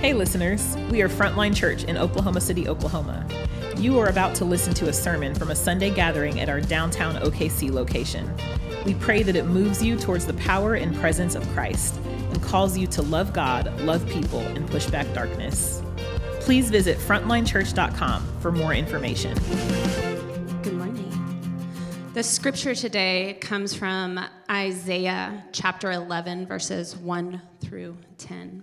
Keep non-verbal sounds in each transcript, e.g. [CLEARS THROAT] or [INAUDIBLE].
Hey, listeners, we are Frontline Church in Oklahoma City, Oklahoma. You are about to listen to a sermon from a Sunday gathering at our downtown OKC location. We pray that it moves you towards the power and presence of Christ and calls you to love God, love people, and push back darkness. Please visit frontlinechurch.com for more information. Good morning. The scripture today comes from Isaiah chapter 11, verses 1 through 10.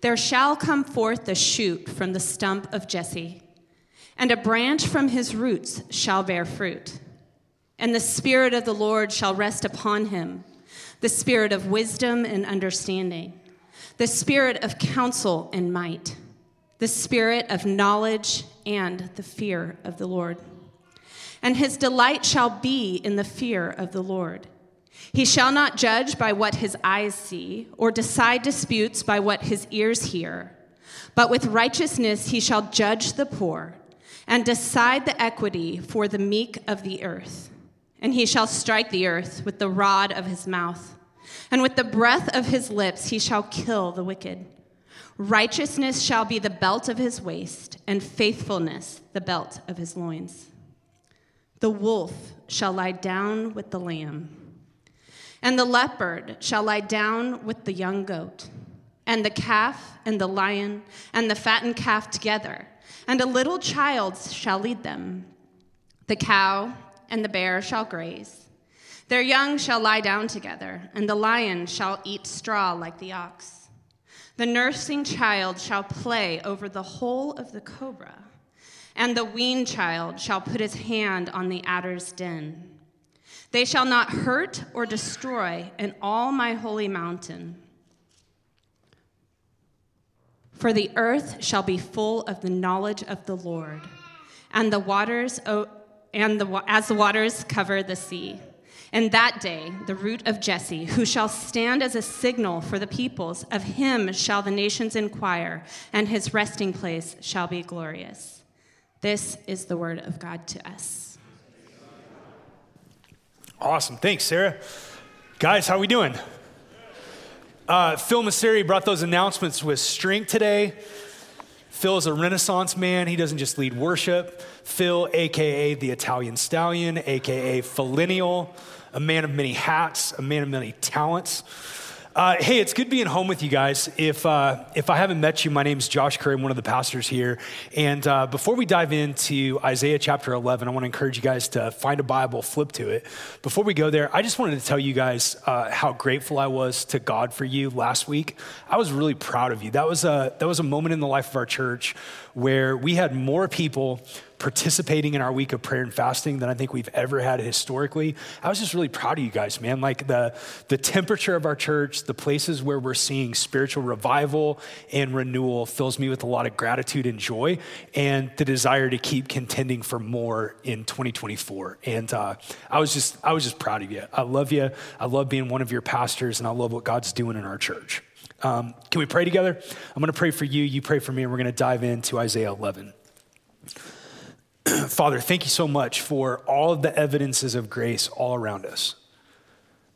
There shall come forth a shoot from the stump of Jesse, and a branch from his roots shall bear fruit. And the Spirit of the Lord shall rest upon him the Spirit of wisdom and understanding, the Spirit of counsel and might, the Spirit of knowledge and the fear of the Lord. And his delight shall be in the fear of the Lord. He shall not judge by what his eyes see, or decide disputes by what his ears hear. But with righteousness he shall judge the poor, and decide the equity for the meek of the earth. And he shall strike the earth with the rod of his mouth, and with the breath of his lips he shall kill the wicked. Righteousness shall be the belt of his waist, and faithfulness the belt of his loins. The wolf shall lie down with the lamb and the leopard shall lie down with the young goat, and the calf and the lion and the fattened calf together, and a little child shall lead them. The cow and the bear shall graze. Their young shall lie down together, and the lion shall eat straw like the ox. The nursing child shall play over the hole of the cobra, and the weaned child shall put his hand on the adder's den. They shall not hurt or destroy in all my holy mountain. For the earth shall be full of the knowledge of the Lord, and the waters and the, as the waters cover the sea. In that day, the root of Jesse, who shall stand as a signal for the peoples, of him shall the nations inquire, and his resting place shall be glorious. This is the word of God to us. Awesome. Thanks, Sarah. Guys, how we doing? Uh, Phil Masseri brought those announcements with strength today. Phil is a renaissance man. He doesn't just lead worship. Phil, AKA the Italian Stallion, AKA Phillennial, a man of many hats, a man of many talents. Uh, hey, it's good being home with you guys. If, uh, if I haven't met you, my name is Josh Kouri. I'm one of the pastors here. And uh, before we dive into Isaiah chapter 11, I want to encourage you guys to find a Bible, flip to it. Before we go there, I just wanted to tell you guys uh, how grateful I was to God for you last week. I was really proud of you. That was a, that was a moment in the life of our church where we had more people participating in our week of prayer and fasting than I think we've ever had historically. I was just really proud of you guys, man. Like the, the temperature of our church, the places where we're seeing spiritual revival and renewal fills me with a lot of gratitude and joy and the desire to keep contending for more in 2024. And uh, I was just, I was just proud of you. I love you. I love being one of your pastors and I love what God's doing in our church. Um, can we pray together? I'm going to pray for you. You pray for me, and we're going to dive into Isaiah 11. [CLEARS THROAT] Father, thank you so much for all of the evidences of grace all around us.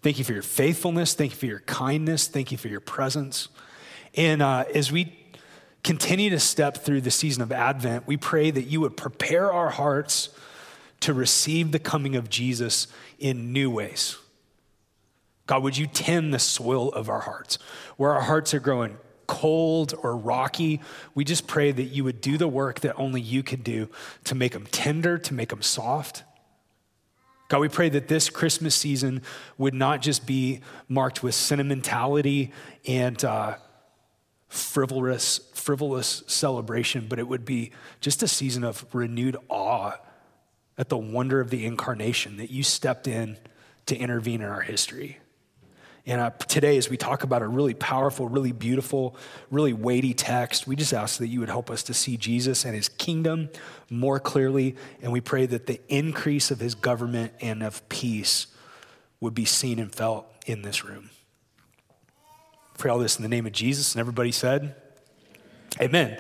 Thank you for your faithfulness. Thank you for your kindness. Thank you for your presence. And uh, as we continue to step through the season of Advent, we pray that you would prepare our hearts to receive the coming of Jesus in new ways. God, would you tend the soil of our hearts? Where our hearts are growing cold or rocky, we just pray that you would do the work that only you can do to make them tender, to make them soft. God, we pray that this Christmas season would not just be marked with sentimentality and uh, frivolous, frivolous celebration, but it would be just a season of renewed awe at the wonder of the incarnation that you stepped in to intervene in our history. And uh, today, as we talk about a really powerful, really beautiful, really weighty text, we just ask that you would help us to see Jesus and his kingdom more clearly. And we pray that the increase of his government and of peace would be seen and felt in this room. Pray all this in the name of Jesus. And everybody said, Amen.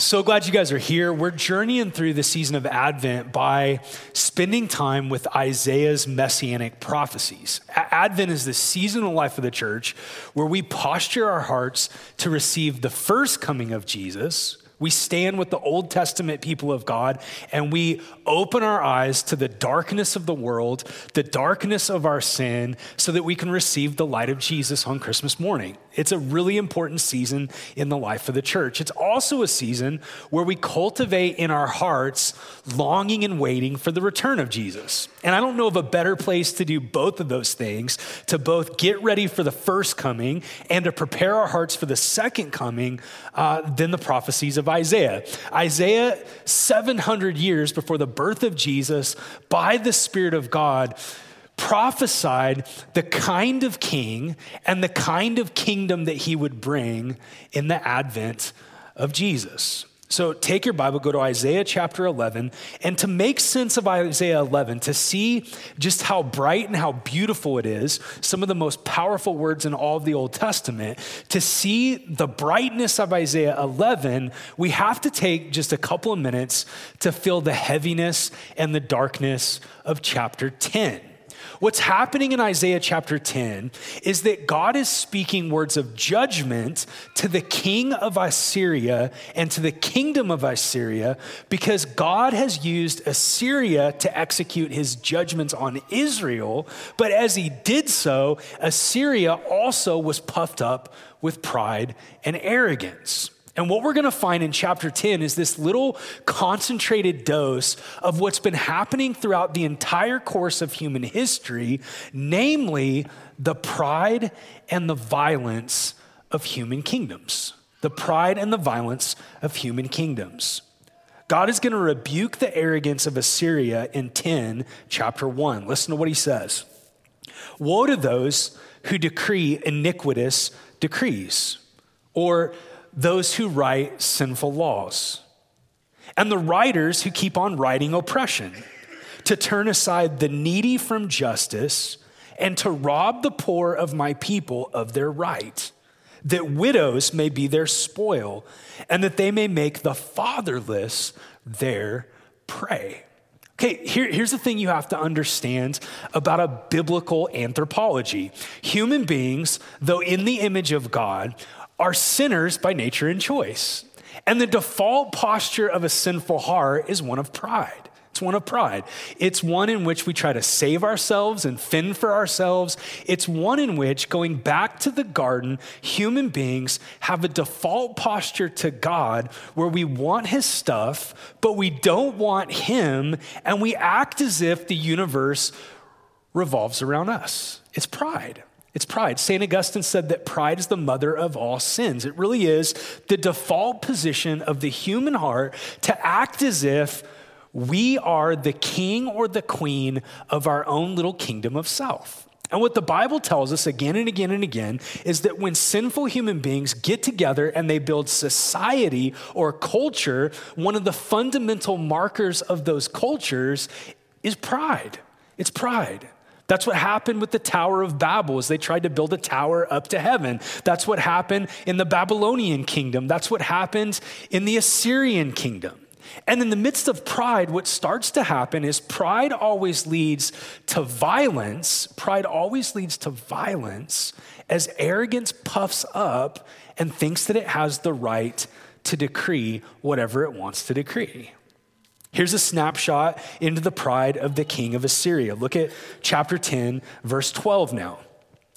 So glad you guys are here. We're journeying through the season of Advent by spending time with Isaiah's messianic prophecies. Advent is the seasonal life of the church where we posture our hearts to receive the first coming of Jesus we stand with the Old Testament people of God and we open our eyes to the darkness of the world, the darkness of our sin, so that we can receive the light of Jesus on Christmas morning. It's a really important season in the life of the church. It's also a season where we cultivate in our hearts longing and waiting for the return of Jesus. And I don't know of a better place to do both of those things to both get ready for the first coming and to prepare our hearts for the second coming uh, than the prophecies of Isaiah. Isaiah, 700 years before the birth of Jesus, by the Spirit of God, prophesied the kind of king and the kind of kingdom that he would bring in the advent of Jesus. So take your Bible, go to Isaiah chapter 11, and to make sense of Isaiah 11, to see just how bright and how beautiful it is, some of the most powerful words in all of the Old Testament, to see the brightness of Isaiah 11, we have to take just a couple of minutes to feel the heaviness and the darkness of chapter 10. What's happening in Isaiah chapter 10 is that God is speaking words of judgment to the king of Assyria and to the kingdom of Assyria because God has used Assyria to execute his judgments on Israel. But as he did so, Assyria also was puffed up with pride and arrogance. And what we're going to find in chapter 10 is this little concentrated dose of what's been happening throughout the entire course of human history, namely the pride and the violence of human kingdoms. The pride and the violence of human kingdoms. God is going to rebuke the arrogance of Assyria in 10, chapter 1. Listen to what he says Woe to those who decree iniquitous decrees, or those who write sinful laws, and the writers who keep on writing oppression, to turn aside the needy from justice, and to rob the poor of my people of their right, that widows may be their spoil, and that they may make the fatherless their prey. Okay, here, here's the thing you have to understand about a biblical anthropology. Human beings, though in the image of God, are sinners by nature and choice. And the default posture of a sinful heart is one of pride. It's one of pride. It's one in which we try to save ourselves and fend for ourselves. It's one in which, going back to the garden, human beings have a default posture to God where we want his stuff, but we don't want him, and we act as if the universe revolves around us. It's pride. It's pride. St. Augustine said that pride is the mother of all sins. It really is the default position of the human heart to act as if we are the king or the queen of our own little kingdom of self. And what the Bible tells us again and again and again is that when sinful human beings get together and they build society or culture, one of the fundamental markers of those cultures is pride. It's pride. That's what happened with the Tower of Babel as they tried to build a tower up to heaven. That's what happened in the Babylonian kingdom. That's what happened in the Assyrian kingdom. And in the midst of pride, what starts to happen is pride always leads to violence. Pride always leads to violence as arrogance puffs up and thinks that it has the right to decree whatever it wants to decree. Here's a snapshot into the pride of the king of Assyria. Look at chapter 10, verse 12 now.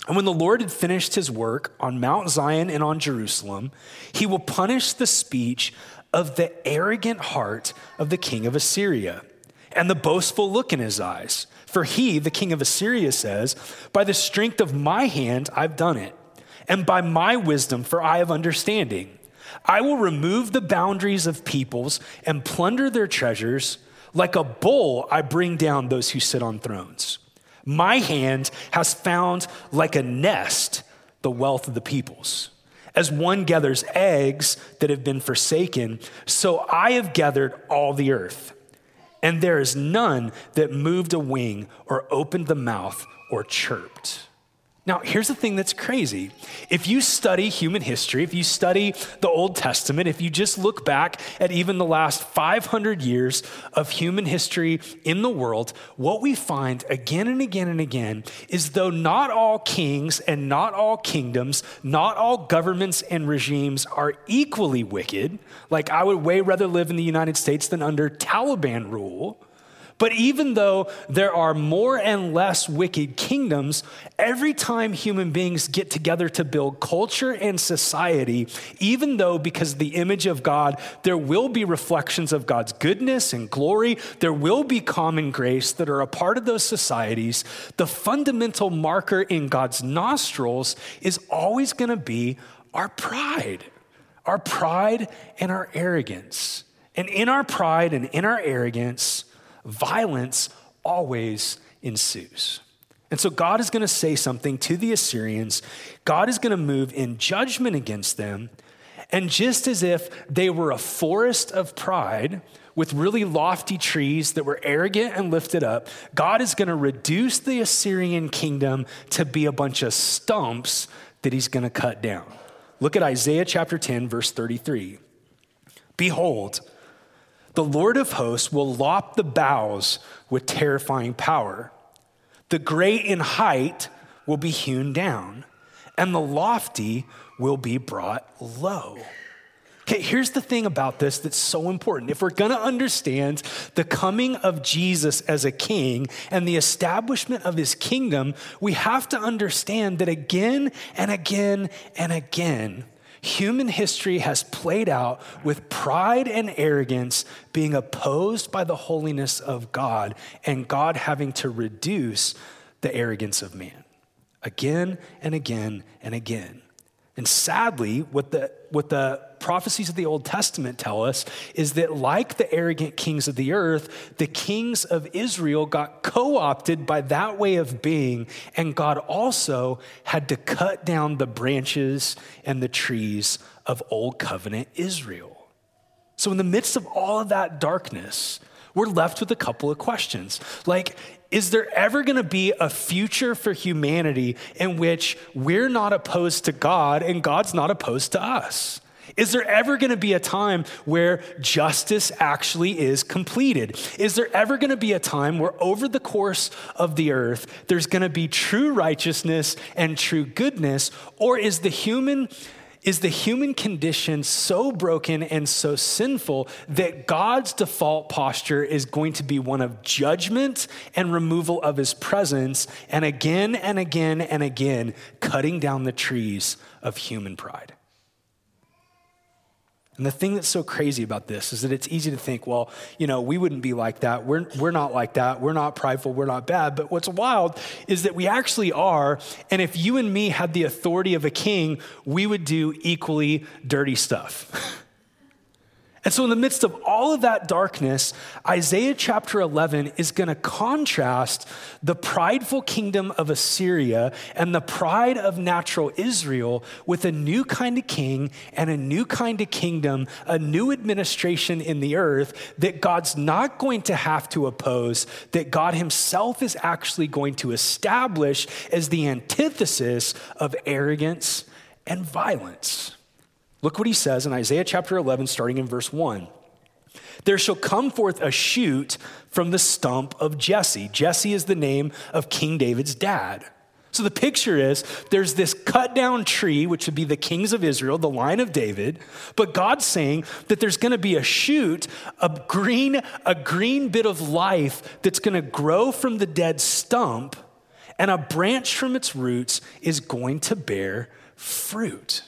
And when the Lord had finished his work on Mount Zion and on Jerusalem, he will punish the speech of the arrogant heart of the king of Assyria and the boastful look in his eyes. For he, the king of Assyria, says, By the strength of my hand I've done it, and by my wisdom, for I have understanding. I will remove the boundaries of peoples and plunder their treasures. Like a bull, I bring down those who sit on thrones. My hand has found like a nest the wealth of the peoples. As one gathers eggs that have been forsaken, so I have gathered all the earth. And there is none that moved a wing or opened the mouth or chirped. Now, here's the thing that's crazy. If you study human history, if you study the Old Testament, if you just look back at even the last 500 years of human history in the world, what we find again and again and again is though not all kings and not all kingdoms, not all governments and regimes are equally wicked, like I would way rather live in the United States than under Taliban rule but even though there are more and less wicked kingdoms, every time human beings get together to build culture and society, even though because the image of God, there will be reflections of God's goodness and glory, there will be common grace that are a part of those societies, the fundamental marker in God's nostrils is always going to be our pride, our pride and our arrogance. And in our pride and in our arrogance, violence always ensues. And so God is going to say something to the Assyrians. God is going to move in judgment against them. And just as if they were a forest of pride with really lofty trees that were arrogant and lifted up, God is going to reduce the Assyrian kingdom to be a bunch of stumps that he's going to cut down. Look at Isaiah chapter 10, verse 33. Behold, the Lord of hosts will lop the boughs with terrifying power. The great in height will be hewn down, and the lofty will be brought low. Okay, here's the thing about this that's so important. If we're gonna understand the coming of Jesus as a king and the establishment of his kingdom, we have to understand that again and again and again, human history has played out with pride and arrogance being opposed by the holiness of God and God having to reduce the arrogance of man again and again and again. And sadly, what the, what the prophecies of the Old Testament tell us is that, like the arrogant kings of the earth, the kings of Israel got co opted by that way of being, and God also had to cut down the branches and the trees of Old Covenant Israel. So, in the midst of all of that darkness, we're left with a couple of questions. Like, is there ever going to be a future for humanity in which we're not opposed to God and God's not opposed to us? Is there ever going to be a time where justice actually is completed? Is there ever going to be a time where, over the course of the earth, there's going to be true righteousness and true goodness? Or is the human is the human condition so broken and so sinful that God's default posture is going to be one of judgment and removal of his presence, and again and again and again, cutting down the trees of human pride. And the thing that's so crazy about this is that it's easy to think, well, you know, we wouldn't be like that. We're, we're not like that. We're not prideful. We're not bad. But what's wild is that we actually are. And if you and me had the authority of a king, we would do equally dirty stuff. [LAUGHS] And so, in the midst of all of that darkness, Isaiah chapter 11 is going to contrast the prideful kingdom of Assyria and the pride of natural Israel with a new kind of king and a new kind of kingdom, a new administration in the earth that God's not going to have to oppose, that God Himself is actually going to establish as the antithesis of arrogance and violence. Look what he says in Isaiah chapter 11, starting in verse 1. There shall come forth a shoot from the stump of Jesse. Jesse is the name of King David's dad. So the picture is there's this cut down tree, which would be the kings of Israel, the line of David, but God's saying that there's to be a shoot, a green, a green bit of life that's to grow from the dead stump, and a branch from its roots is going to bear fruit.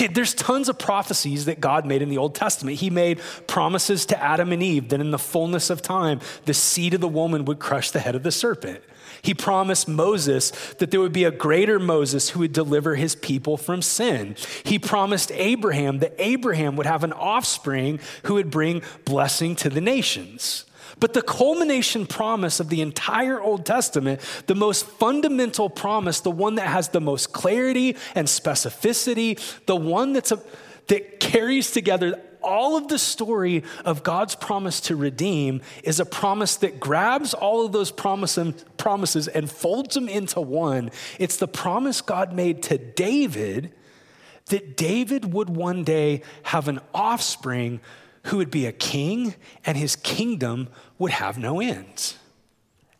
Okay, there's tons of prophecies that God made in the Old Testament. He made promises to Adam and Eve that in the fullness of time, the seed of the woman would crush the head of the serpent. He promised Moses that there would be a greater Moses who would deliver his people from sin. He promised Abraham that Abraham would have an offspring who would bring blessing to the nations. But the culmination promise of the entire Old Testament, the most fundamental promise, the one that has the most clarity and specificity, the one that's a, that carries together all of the story of God's promise to redeem is a promise that grabs all of those promises and folds them into one. It's the promise God made to David that David would one day have an offspring who would be a king and his kingdom would have no end.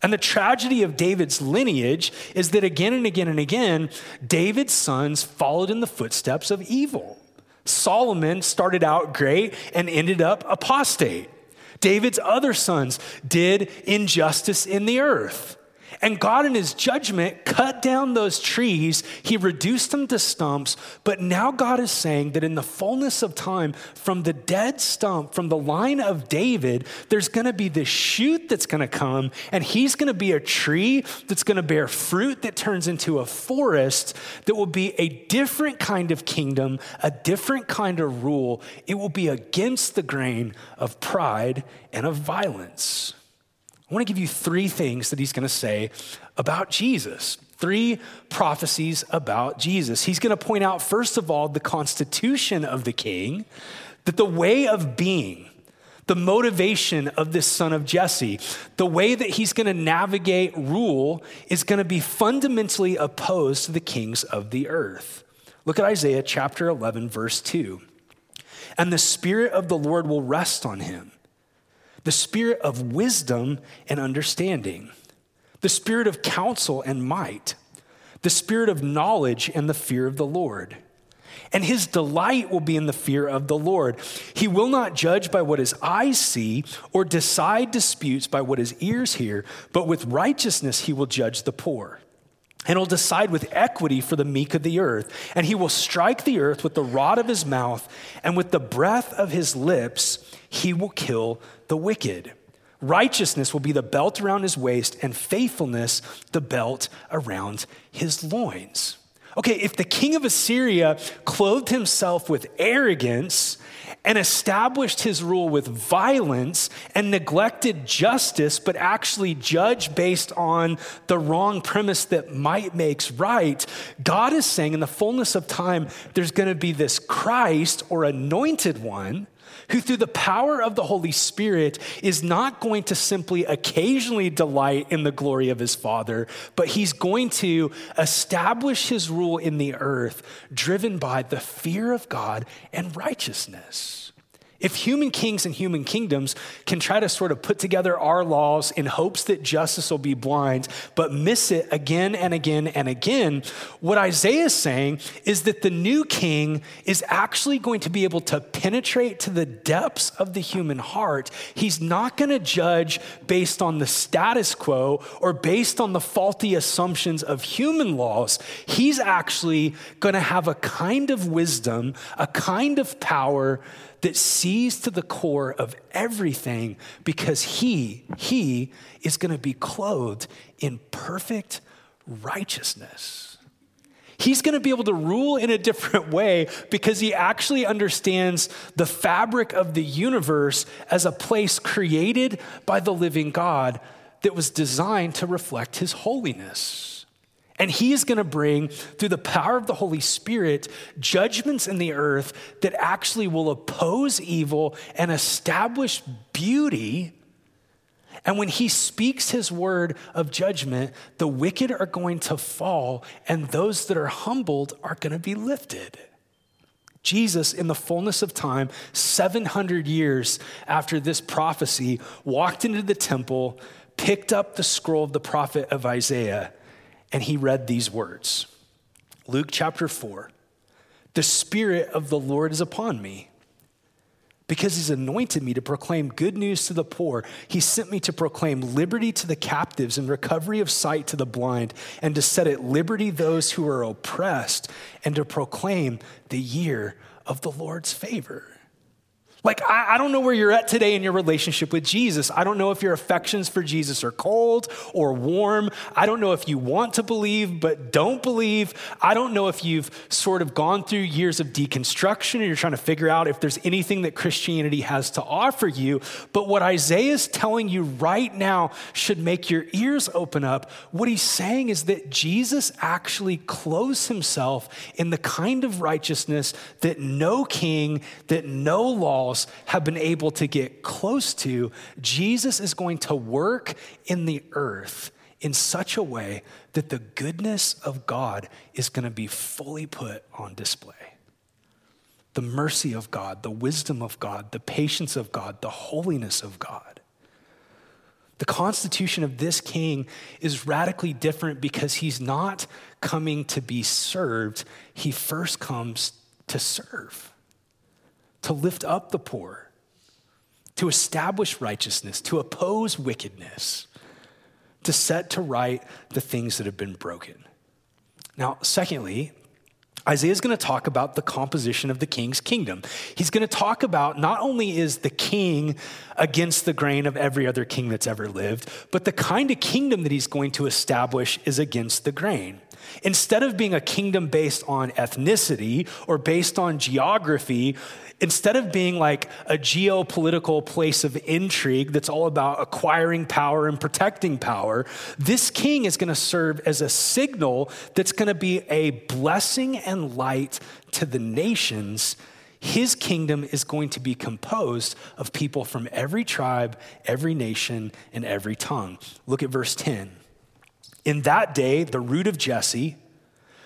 And the tragedy of David's lineage is that again and again and again, David's sons followed in the footsteps of evil. Solomon started out great and ended up apostate. David's other sons did injustice in the earth. And God, in his judgment, cut down those trees. He reduced them to stumps. But now God is saying that in the fullness of time, from the dead stump, from the line of David, there's going to be this shoot that's going to come, and he's going to be a tree that's going to bear fruit that turns into a forest that will be a different kind of kingdom, a different kind of rule. It will be against the grain of pride and of violence. I want to give you three things that he's going to say about Jesus. Three prophecies about Jesus. He's going to point out, first of all, the constitution of the king, that the way of being, the motivation of this son of Jesse, the way that he's going to navigate rule is going to be fundamentally opposed to the kings of the earth. Look at Isaiah chapter 11, verse 2. And the Spirit of the Lord will rest on him the spirit of wisdom and understanding, the spirit of counsel and might, the spirit of knowledge and the fear of the Lord. And his delight will be in the fear of the Lord. He will not judge by what his eyes see or decide disputes by what his ears hear, but with righteousness he will judge the poor. And he'll decide with equity for the meek of the earth. And he will strike the earth with the rod of his mouth, and with the breath of his lips, he will kill the wicked. Righteousness will be the belt around his waist, and faithfulness the belt around his loins. Okay, if the king of Assyria clothed himself with arrogance and established his rule with violence and neglected justice, but actually judged based on the wrong premise that might makes right, God is saying in the fullness of time, there's going to be this Christ or anointed one who through the power of the Holy Spirit is not going to simply occasionally delight in the glory of his Father, but he's going to establish his rule in the earth driven by the fear of God and righteousness. If human kings and human kingdoms can try to sort of put together our laws in hopes that justice will be blind, but miss it again and again and again, what Isaiah is saying is that the new king is actually going to be able to penetrate to the depths of the human heart. He's not going to judge based on the status quo or based on the faulty assumptions of human laws. He's actually going to have a kind of wisdom, a kind of power that sees to the core of everything because he, he is going to be clothed in perfect righteousness. He's going to be able to rule in a different way because he actually understands the fabric of the universe as a place created by the living God that was designed to reflect his holiness. And he is going to bring, through the power of the Holy Spirit, judgments in the earth that actually will oppose evil and establish beauty. And when he speaks his word of judgment, the wicked are going to fall, and those that are humbled are going to be lifted. Jesus, in the fullness of time, 700 years after this prophecy, walked into the temple, picked up the scroll of the prophet of Isaiah and he read these words Luke chapter 4 The Spirit of the Lord is upon me. Because he's anointed me to proclaim good news to the poor. He sent me to proclaim liberty to the captives and recovery of sight to the blind, and to set at liberty those who are oppressed, and to proclaim the year of the Lord's favor. Like, I, I, don't know where you're at today in your relationship with Jesus. I don't know if your affections for Jesus are cold or warm. I don't know if you want to believe but don't believe. I don't know if you've sort of gone through years of deconstruction and you're trying to figure out if there's anything that Christianity has to offer you. But what Isaiah is telling you right now should make your ears open up. What he's saying is that Jesus actually clothes himself in the kind of righteousness that no king, that no law, have been able to get close to, Jesus is going to work in the earth in such a way that the goodness of God is going to be fully put on display. The mercy of God, the wisdom of God, the patience of God, the holiness of God. The constitution of this king is radically different because he's not coming to be served, he first comes to serve, to lift up the poor, to establish righteousness, to oppose wickedness to set to right the things that have been broken. Now, secondly, Isaiah is going to talk about the composition of the king's kingdom. He's going to talk about not only is the king against the grain of every other king that's ever lived, but the kind of kingdom that he's going to establish is against the grain. Instead of being a kingdom based on ethnicity or based on geography, instead of being like a geopolitical place of intrigue that's all about acquiring power and protecting power, this king is going to serve as a signal that's going to be a blessing and light to the nations. His kingdom is going to be composed of people from every tribe, every nation, and every tongue. Look at verse 10. In that day, the root of Jesse,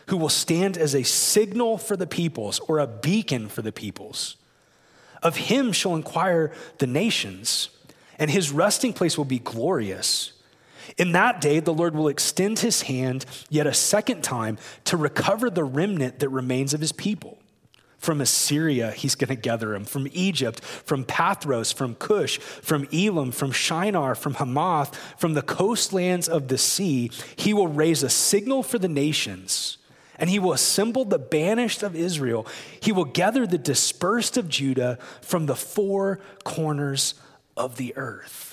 who will stand as a signal for the peoples or a beacon for the peoples, of him shall inquire the nations, and his resting place will be glorious. In that day, the Lord will extend his hand yet a second time to recover the remnant that remains of his people. From Assyria, he's going to gather them. From Egypt, from Pathros, from Cush, from Elam, from Shinar, from Hamath, from the coastlands of the sea, he will raise a signal for the nations and he will assemble the banished of Israel. He will gather the dispersed of Judah from the four corners of the earth.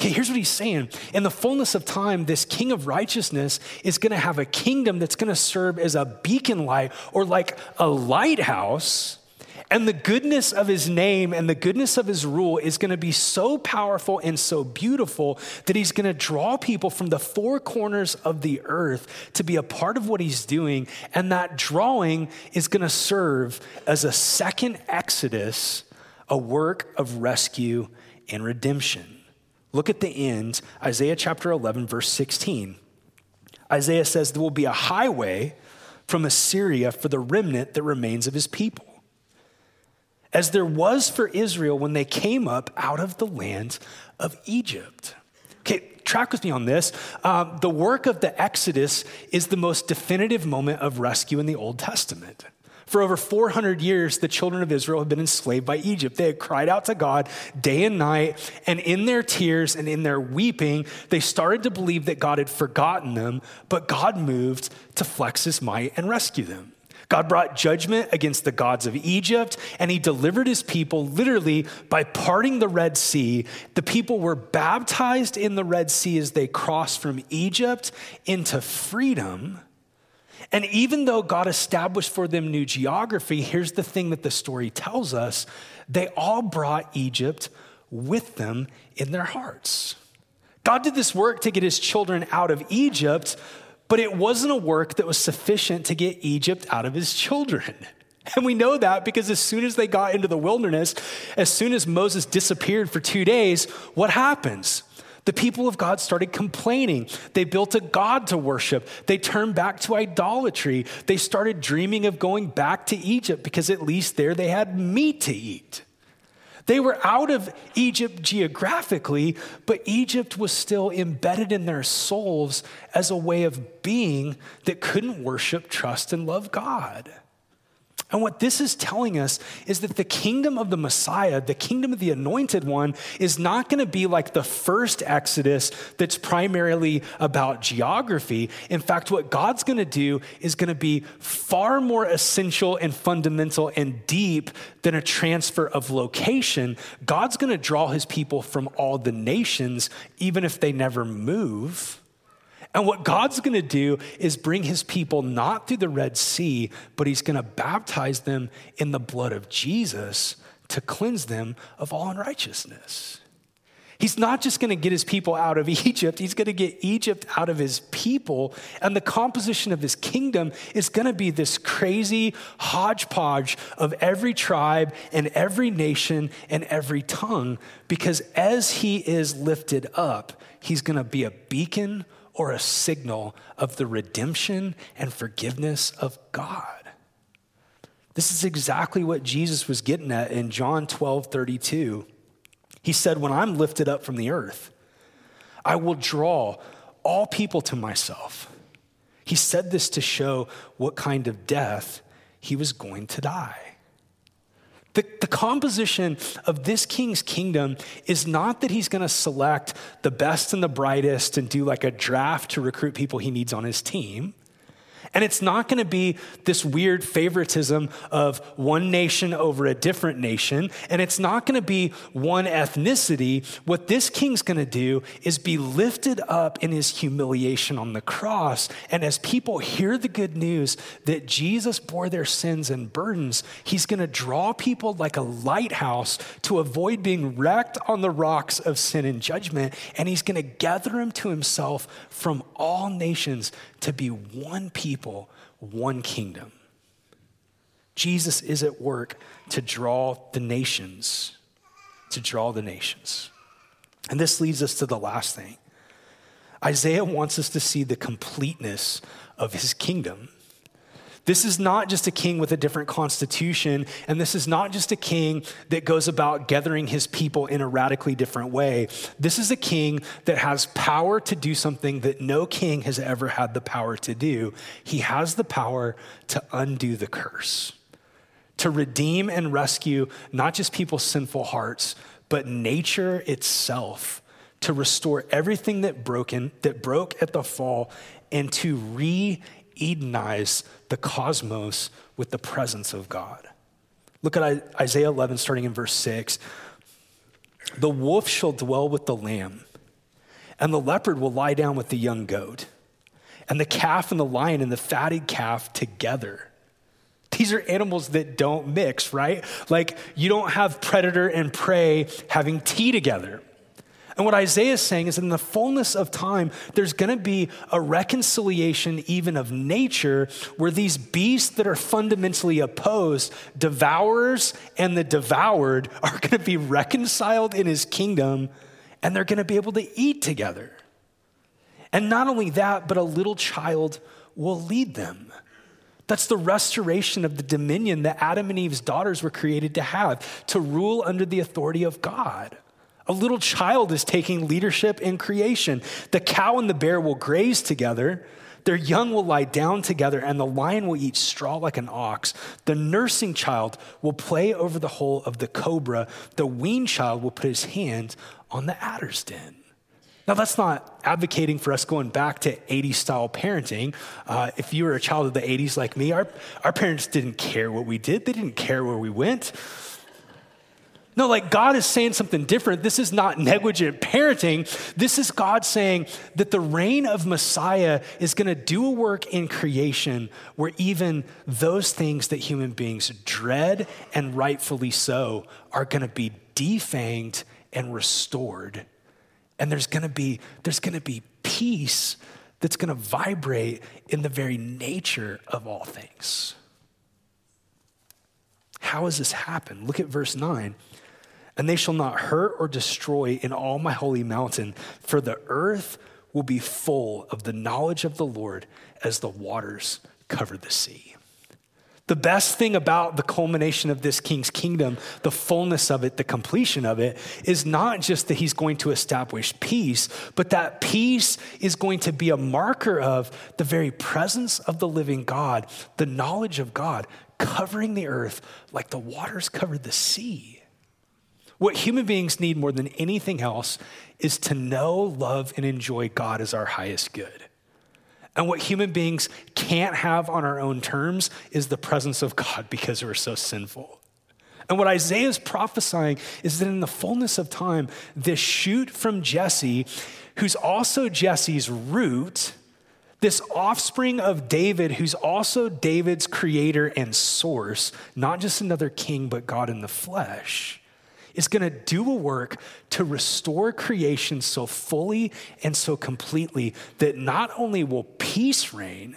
Okay, here's what he's saying. In the fullness of time, this king of righteousness is going to have a kingdom that's going to serve as a beacon light or like a lighthouse and the goodness of his name and the goodness of his rule is going to be so powerful and so beautiful that he's going to draw people from the four corners of the earth to be a part of what he's doing. And that drawing is going to serve as a second Exodus, a work of rescue and redemption. Look at the end, Isaiah chapter 11, verse 16. Isaiah says there will be a highway from Assyria for the remnant that remains of his people as there was for Israel when they came up out of the land of Egypt. Okay, track with me on this. Um, the work of the Exodus is the most definitive moment of rescue in the Old Testament. For over 400 years, the children of Israel have been enslaved by Egypt. They had cried out to God day and night, and in their tears and in their weeping, they started to believe that God had forgotten them, but God moved to flex his might and rescue them. God brought judgment against the gods of Egypt, and he delivered his people literally by parting the Red Sea. The people were baptized in the Red Sea as they crossed from Egypt into freedom. And even though God established for them new geography, here's the thing that the story tells us they all brought Egypt with them in their hearts. God did this work to get his children out of Egypt, but it wasn't a work that was sufficient to get Egypt out of his children. [LAUGHS] And we know that because as soon as they got into the wilderness, as soon as Moses disappeared for two days, what happens? The people of God started complaining. They built a God to worship. They turned back to idolatry. They started dreaming of going back to Egypt because at least there they had meat to eat. They were out of Egypt geographically, but Egypt was still embedded in their souls as a way of being that couldn't worship, trust, and love God. And what this is telling us is that the kingdom of the Messiah, the kingdom of the anointed one, is not going to be like the first Exodus that's primarily about geography. In fact, what God's going to do is going to be far more essential and fundamental and deep than a transfer of location. God's going to draw his people from all the nations, even if they never move. And what God's going to do is bring his people not through the Red Sea, but he's going to baptize them in the blood of Jesus to cleanse them of all unrighteousness. He's not just going to get his people out of [LAUGHS] Egypt, he's going to get Egypt out of his people. And the composition of his kingdom is going to be this crazy hodgepodge of every tribe and every nation and every tongue. Because as he is lifted up, he's going to be a beacon or a signal of the redemption and forgiveness of God. This is exactly what Jesus was getting at in John 12 32. He said, When I'm lifted up from the earth, I will draw all people to myself. He said this to show what kind of death he was going to die. The, the composition of this king's kingdom is not that he's going to select the best and the brightest and do like a draft to recruit people he needs on his team. And it's not going to be this weird favoritism of one nation over a different nation. And it's not going to be one ethnicity. What this king's going to do is be lifted up in his humiliation on the cross. And as people hear the good news that Jesus bore their sins and burdens, he's going to draw people like a lighthouse to avoid being wrecked on the rocks of sin and judgment. And he's going to gather them to himself from all nations to be one people, one kingdom. Jesus is at work to draw the nations, to draw the nations. And this leads us to the last thing. Isaiah wants us to see the completeness of his kingdom. This is not just a king with a different constitution, and this is not just a king that goes about gathering his people in a radically different way. This is a king that has power to do something that no king has ever had the power to do. He has the power to undo the curse, to redeem and rescue not just people's sinful hearts, but nature itself, to restore everything that broken that broke at the fall and to re Edenize the cosmos with the presence of God. Look at Isaiah 11, starting in verse 6. The wolf shall dwell with the lamb, and the leopard will lie down with the young goat, and the calf and the lion and the fatted calf together. These are animals that don't mix, right? Like you don't have predator and prey having tea together. And what Isaiah is saying is in the fullness of time, there's going to be a reconciliation even of nature where these beasts that are fundamentally opposed, devourers and the devoured, [LAUGHS] are going to be reconciled in his kingdom and they're going to be able to eat together. And not only that, but a little child will lead them. That's the restoration of the dominion that Adam and Eve's daughters were created to have, to rule under the authority of God. A little child is taking leadership in creation. The cow and the bear will graze together. Their young will lie down together, and the lion will eat straw like an ox. The nursing child will play over the hole of the cobra. The weaned child will put his hand on the adder's den. Now, that's not advocating for us going back to 80s style parenting. Uh, if you were a child of the 80s like me, our, our parents didn't care what we did, they didn't care where we went. No, like God is saying something different. This is not negligent parenting. This is God saying that the reign of Messiah is going to do a work in creation where even those things that human beings dread and rightfully so are going to be defanged and restored. And there's going to be there's going to be peace that's going to vibrate in the very nature of all things. How has this happened? Look at verse 9 and they shall not hurt or destroy in all my holy mountain, for the earth will be full of the knowledge of the Lord as the waters cover the sea. The best thing about the culmination of this king's kingdom, the fullness of it, the completion of it, is not just that he's going to establish peace, but that peace is going to be a marker of the very presence of the living God, the knowledge of God covering the earth like the waters covered the sea. What human beings need more than anything else is to know, love, and enjoy God as our highest good. And what human beings can't have on our own terms is the presence of God because we're so sinful. And what Isaiah is prophesying is that in the fullness of time, this shoot from Jesse, who's also Jesse's root, this offspring of David, who's also David's creator and source, not just another king, but God in the flesh is going to do a work to restore creation so fully and so completely that not only will peace reign,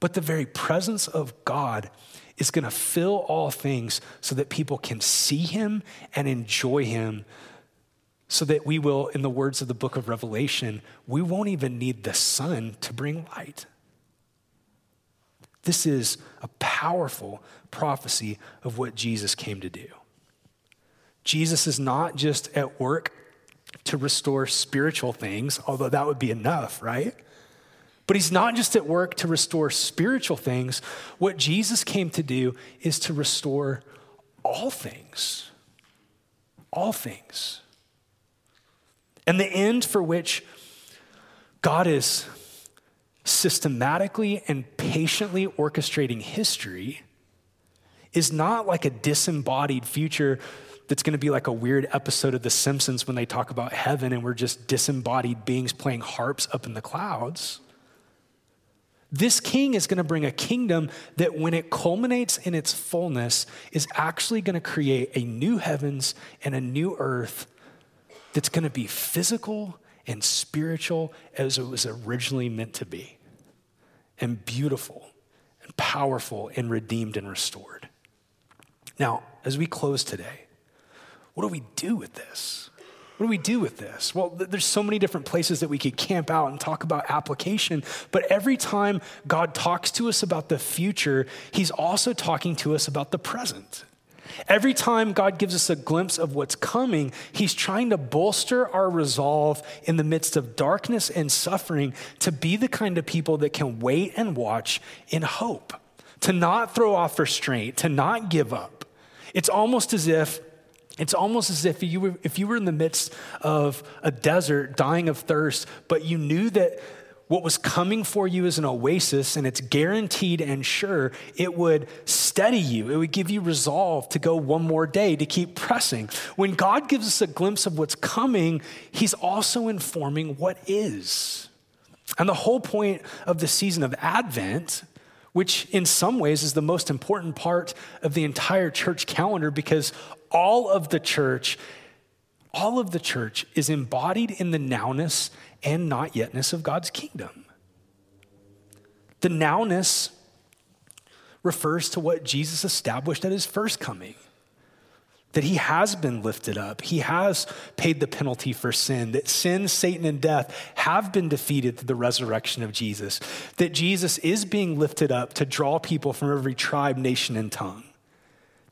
but the very presence of God is going to fill all things so that people can see him and enjoy him. So that we will, in the words of the book of Revelation, we won't even need the sun to bring light. This is a powerful prophecy of what Jesus came to do. Jesus is not just at work to restore spiritual things, although that would be enough, right? But he's not just at work to restore spiritual things. What Jesus came to do is to restore all things. All things. And the end for which God is systematically and patiently orchestrating history is not like a disembodied future that's going to be like a weird episode of The Simpsons when they talk about heaven and we're just disembodied beings playing harps up in the clouds. This king is going to bring a kingdom that, when it culminates in its fullness, is actually going to create a new heavens and a new earth that's going to be physical and spiritual as it was originally meant to be, and beautiful and powerful and redeemed and restored. Now, as we close today, what do we do with this? What do we do with this? Well, there's so many different places that we could camp out and talk about application, but every time God talks to us about the future, He's also talking to us about the present. Every time God gives us a glimpse of what's coming, He's trying to bolster our resolve in the midst of darkness and suffering to be the kind of people that can wait and watch in hope, to not throw off restraint, to not give up. It's almost as if it's almost as if you were, if you were in the midst of a desert dying of thirst, but you knew that what was coming for you is an oasis and it's guaranteed and sure, it would steady you. It would give you resolve to go one more day, to keep pressing. When God gives us a glimpse of what's coming, He's also informing what is. And the whole point of the season of Advent which in some ways is the most important part of the entire church calendar because all of the church, all of the church is embodied in the nowness and not yetness of God's kingdom. The nowness refers to what Jesus established at his first coming that he has been lifted up. He has paid the penalty for sin, that sin, Satan, and death have been defeated through the resurrection of Jesus, that Jesus is being lifted up to draw people from every tribe, nation, and tongue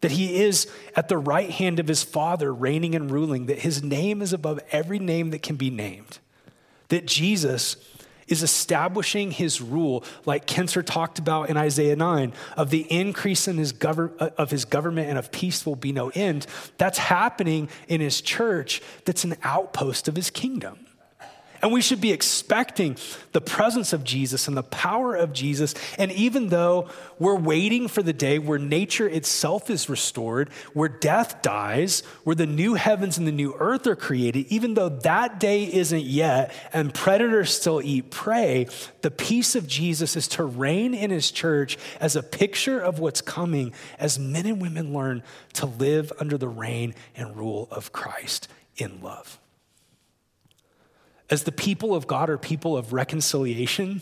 that he is at the right hand of his Father, reigning and ruling, that his name is above every name that can be named, that Jesus is establishing his rule, like Kenser talked about in Isaiah 9, of the increase in his gov- uh, of his government and of peace will be no end. That's happening in his church, that's an outpost of his kingdom. And we should be expecting the presence of Jesus and the power of Jesus. And even though we're waiting for the day where nature itself is restored, where death dies, where the new heavens and the new earth are created, even though that day isn't yet and predators still eat prey, the peace of Jesus is to reign in his church as a picture of what's coming as men and women learn to live under the reign and rule of Christ in love as the people of God are people of reconciliation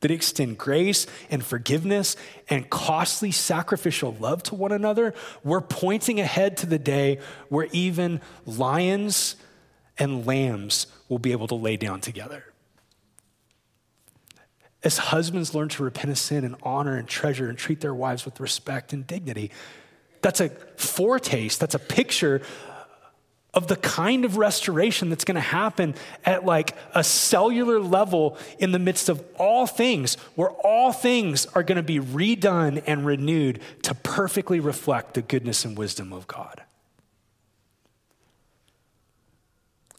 that extend grace and forgiveness and costly sacrificial love to one another, we're pointing ahead to the day where even lions and lambs will be able to lay down together. As husbands learn to repent of sin and honor and treasure and treat their wives with respect and dignity, that's a foretaste, that's a picture of the kind of restoration that's going to happen at like a cellular level in the midst of all things, where all things are going to be redone and renewed to perfectly reflect the goodness and wisdom of God.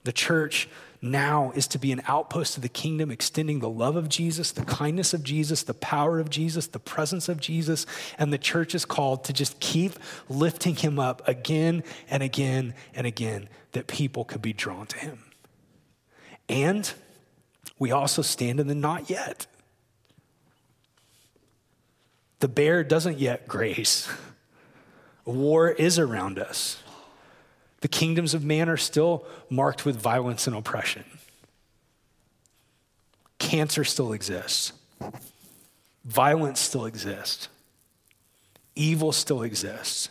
The church now is to be an outpost of the kingdom, extending the love of Jesus, the kindness of Jesus, the power of Jesus, the presence of Jesus. And the church is called to just keep lifting him up again and again and again that people could be drawn to him. And we also stand in the not yet. The bear doesn't yet graze. War is around us. The kingdoms of man are still marked with violence and oppression. Cancer still exists. Violence still exists. Evil still exists.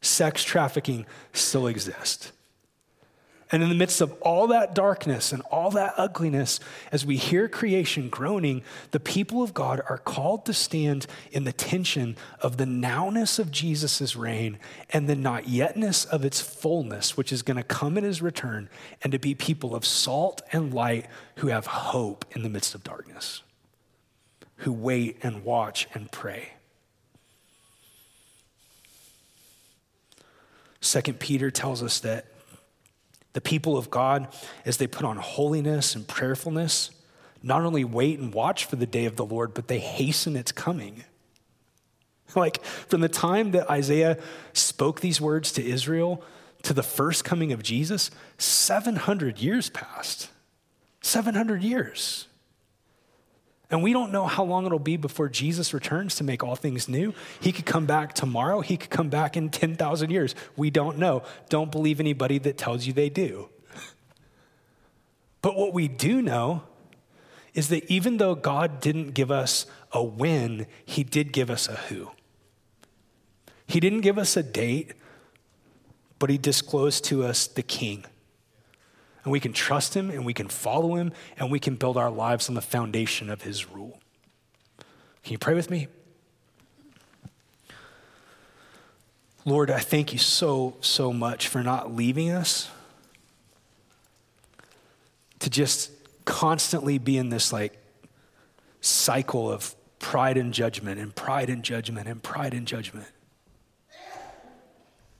Sex trafficking still exists. And in the midst of all that darkness and all that ugliness, as we hear creation groaning, the people of God are called to stand in the tension of the nowness of Jesus' reign and the not yetness of its fullness, which is going to come in his return, and to be people of salt and light who have hope in the midst of darkness, who wait and watch and pray. Second Peter tells us that the people of God, as they put on holiness and prayerfulness, not only wait and watch for the day of the Lord, but they hasten its coming. [LAUGHS] Like from the time that Isaiah spoke these words to Israel to the first coming of Jesus, 700 years passed. 700 years. And we don't know how long it'll be before Jesus returns to make all things new. He could come back tomorrow. He could come back in 10,000 years. We don't know. Don't believe anybody that tells you they do. But what we do know is that even though God didn't give us a when, He did give us a who. He didn't give us a date, but He disclosed to us the King and we can trust him and we can follow him and we can build our lives on the foundation of his rule. Can you pray with me? Lord, I thank you so, so much for not leaving us to just constantly be in this like cycle of pride and judgment and pride and judgment and pride and judgment.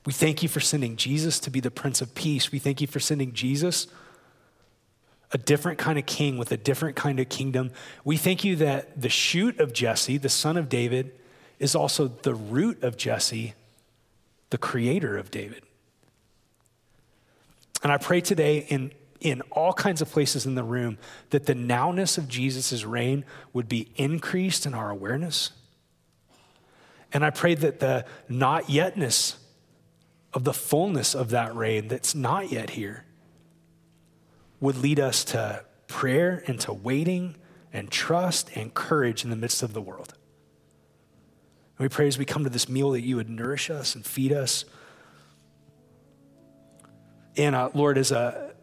We thank you for sending Jesus to be the Prince of Peace. We thank you for sending Jesus, a different kind of king with a different kind of kingdom. We thank you that the shoot of Jesse, the son of David, is also the root of Jesse, the creator of David. And I pray today in, in all kinds of places in the room that the nowness of Jesus' reign would be increased in our awareness. And I pray that the not yetness of the fullness of that reign that's not yet here would lead us to prayer and to waiting and trust and courage in the midst of the world. And we pray as we come to this meal that you would nourish us and feed us. And uh, Lord, as a,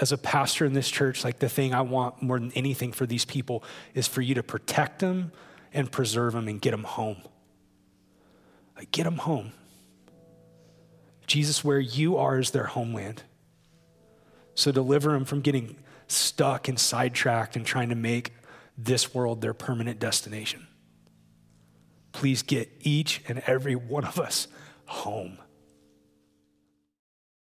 as a pastor in this church, like the thing I want more than anything for these people is for you to protect them and preserve them and get them home. Like, get them home. Jesus, where you are is their homeland. So deliver them from getting stuck and sidetracked and trying to make this world their permanent destination. Please get each and every one of us home.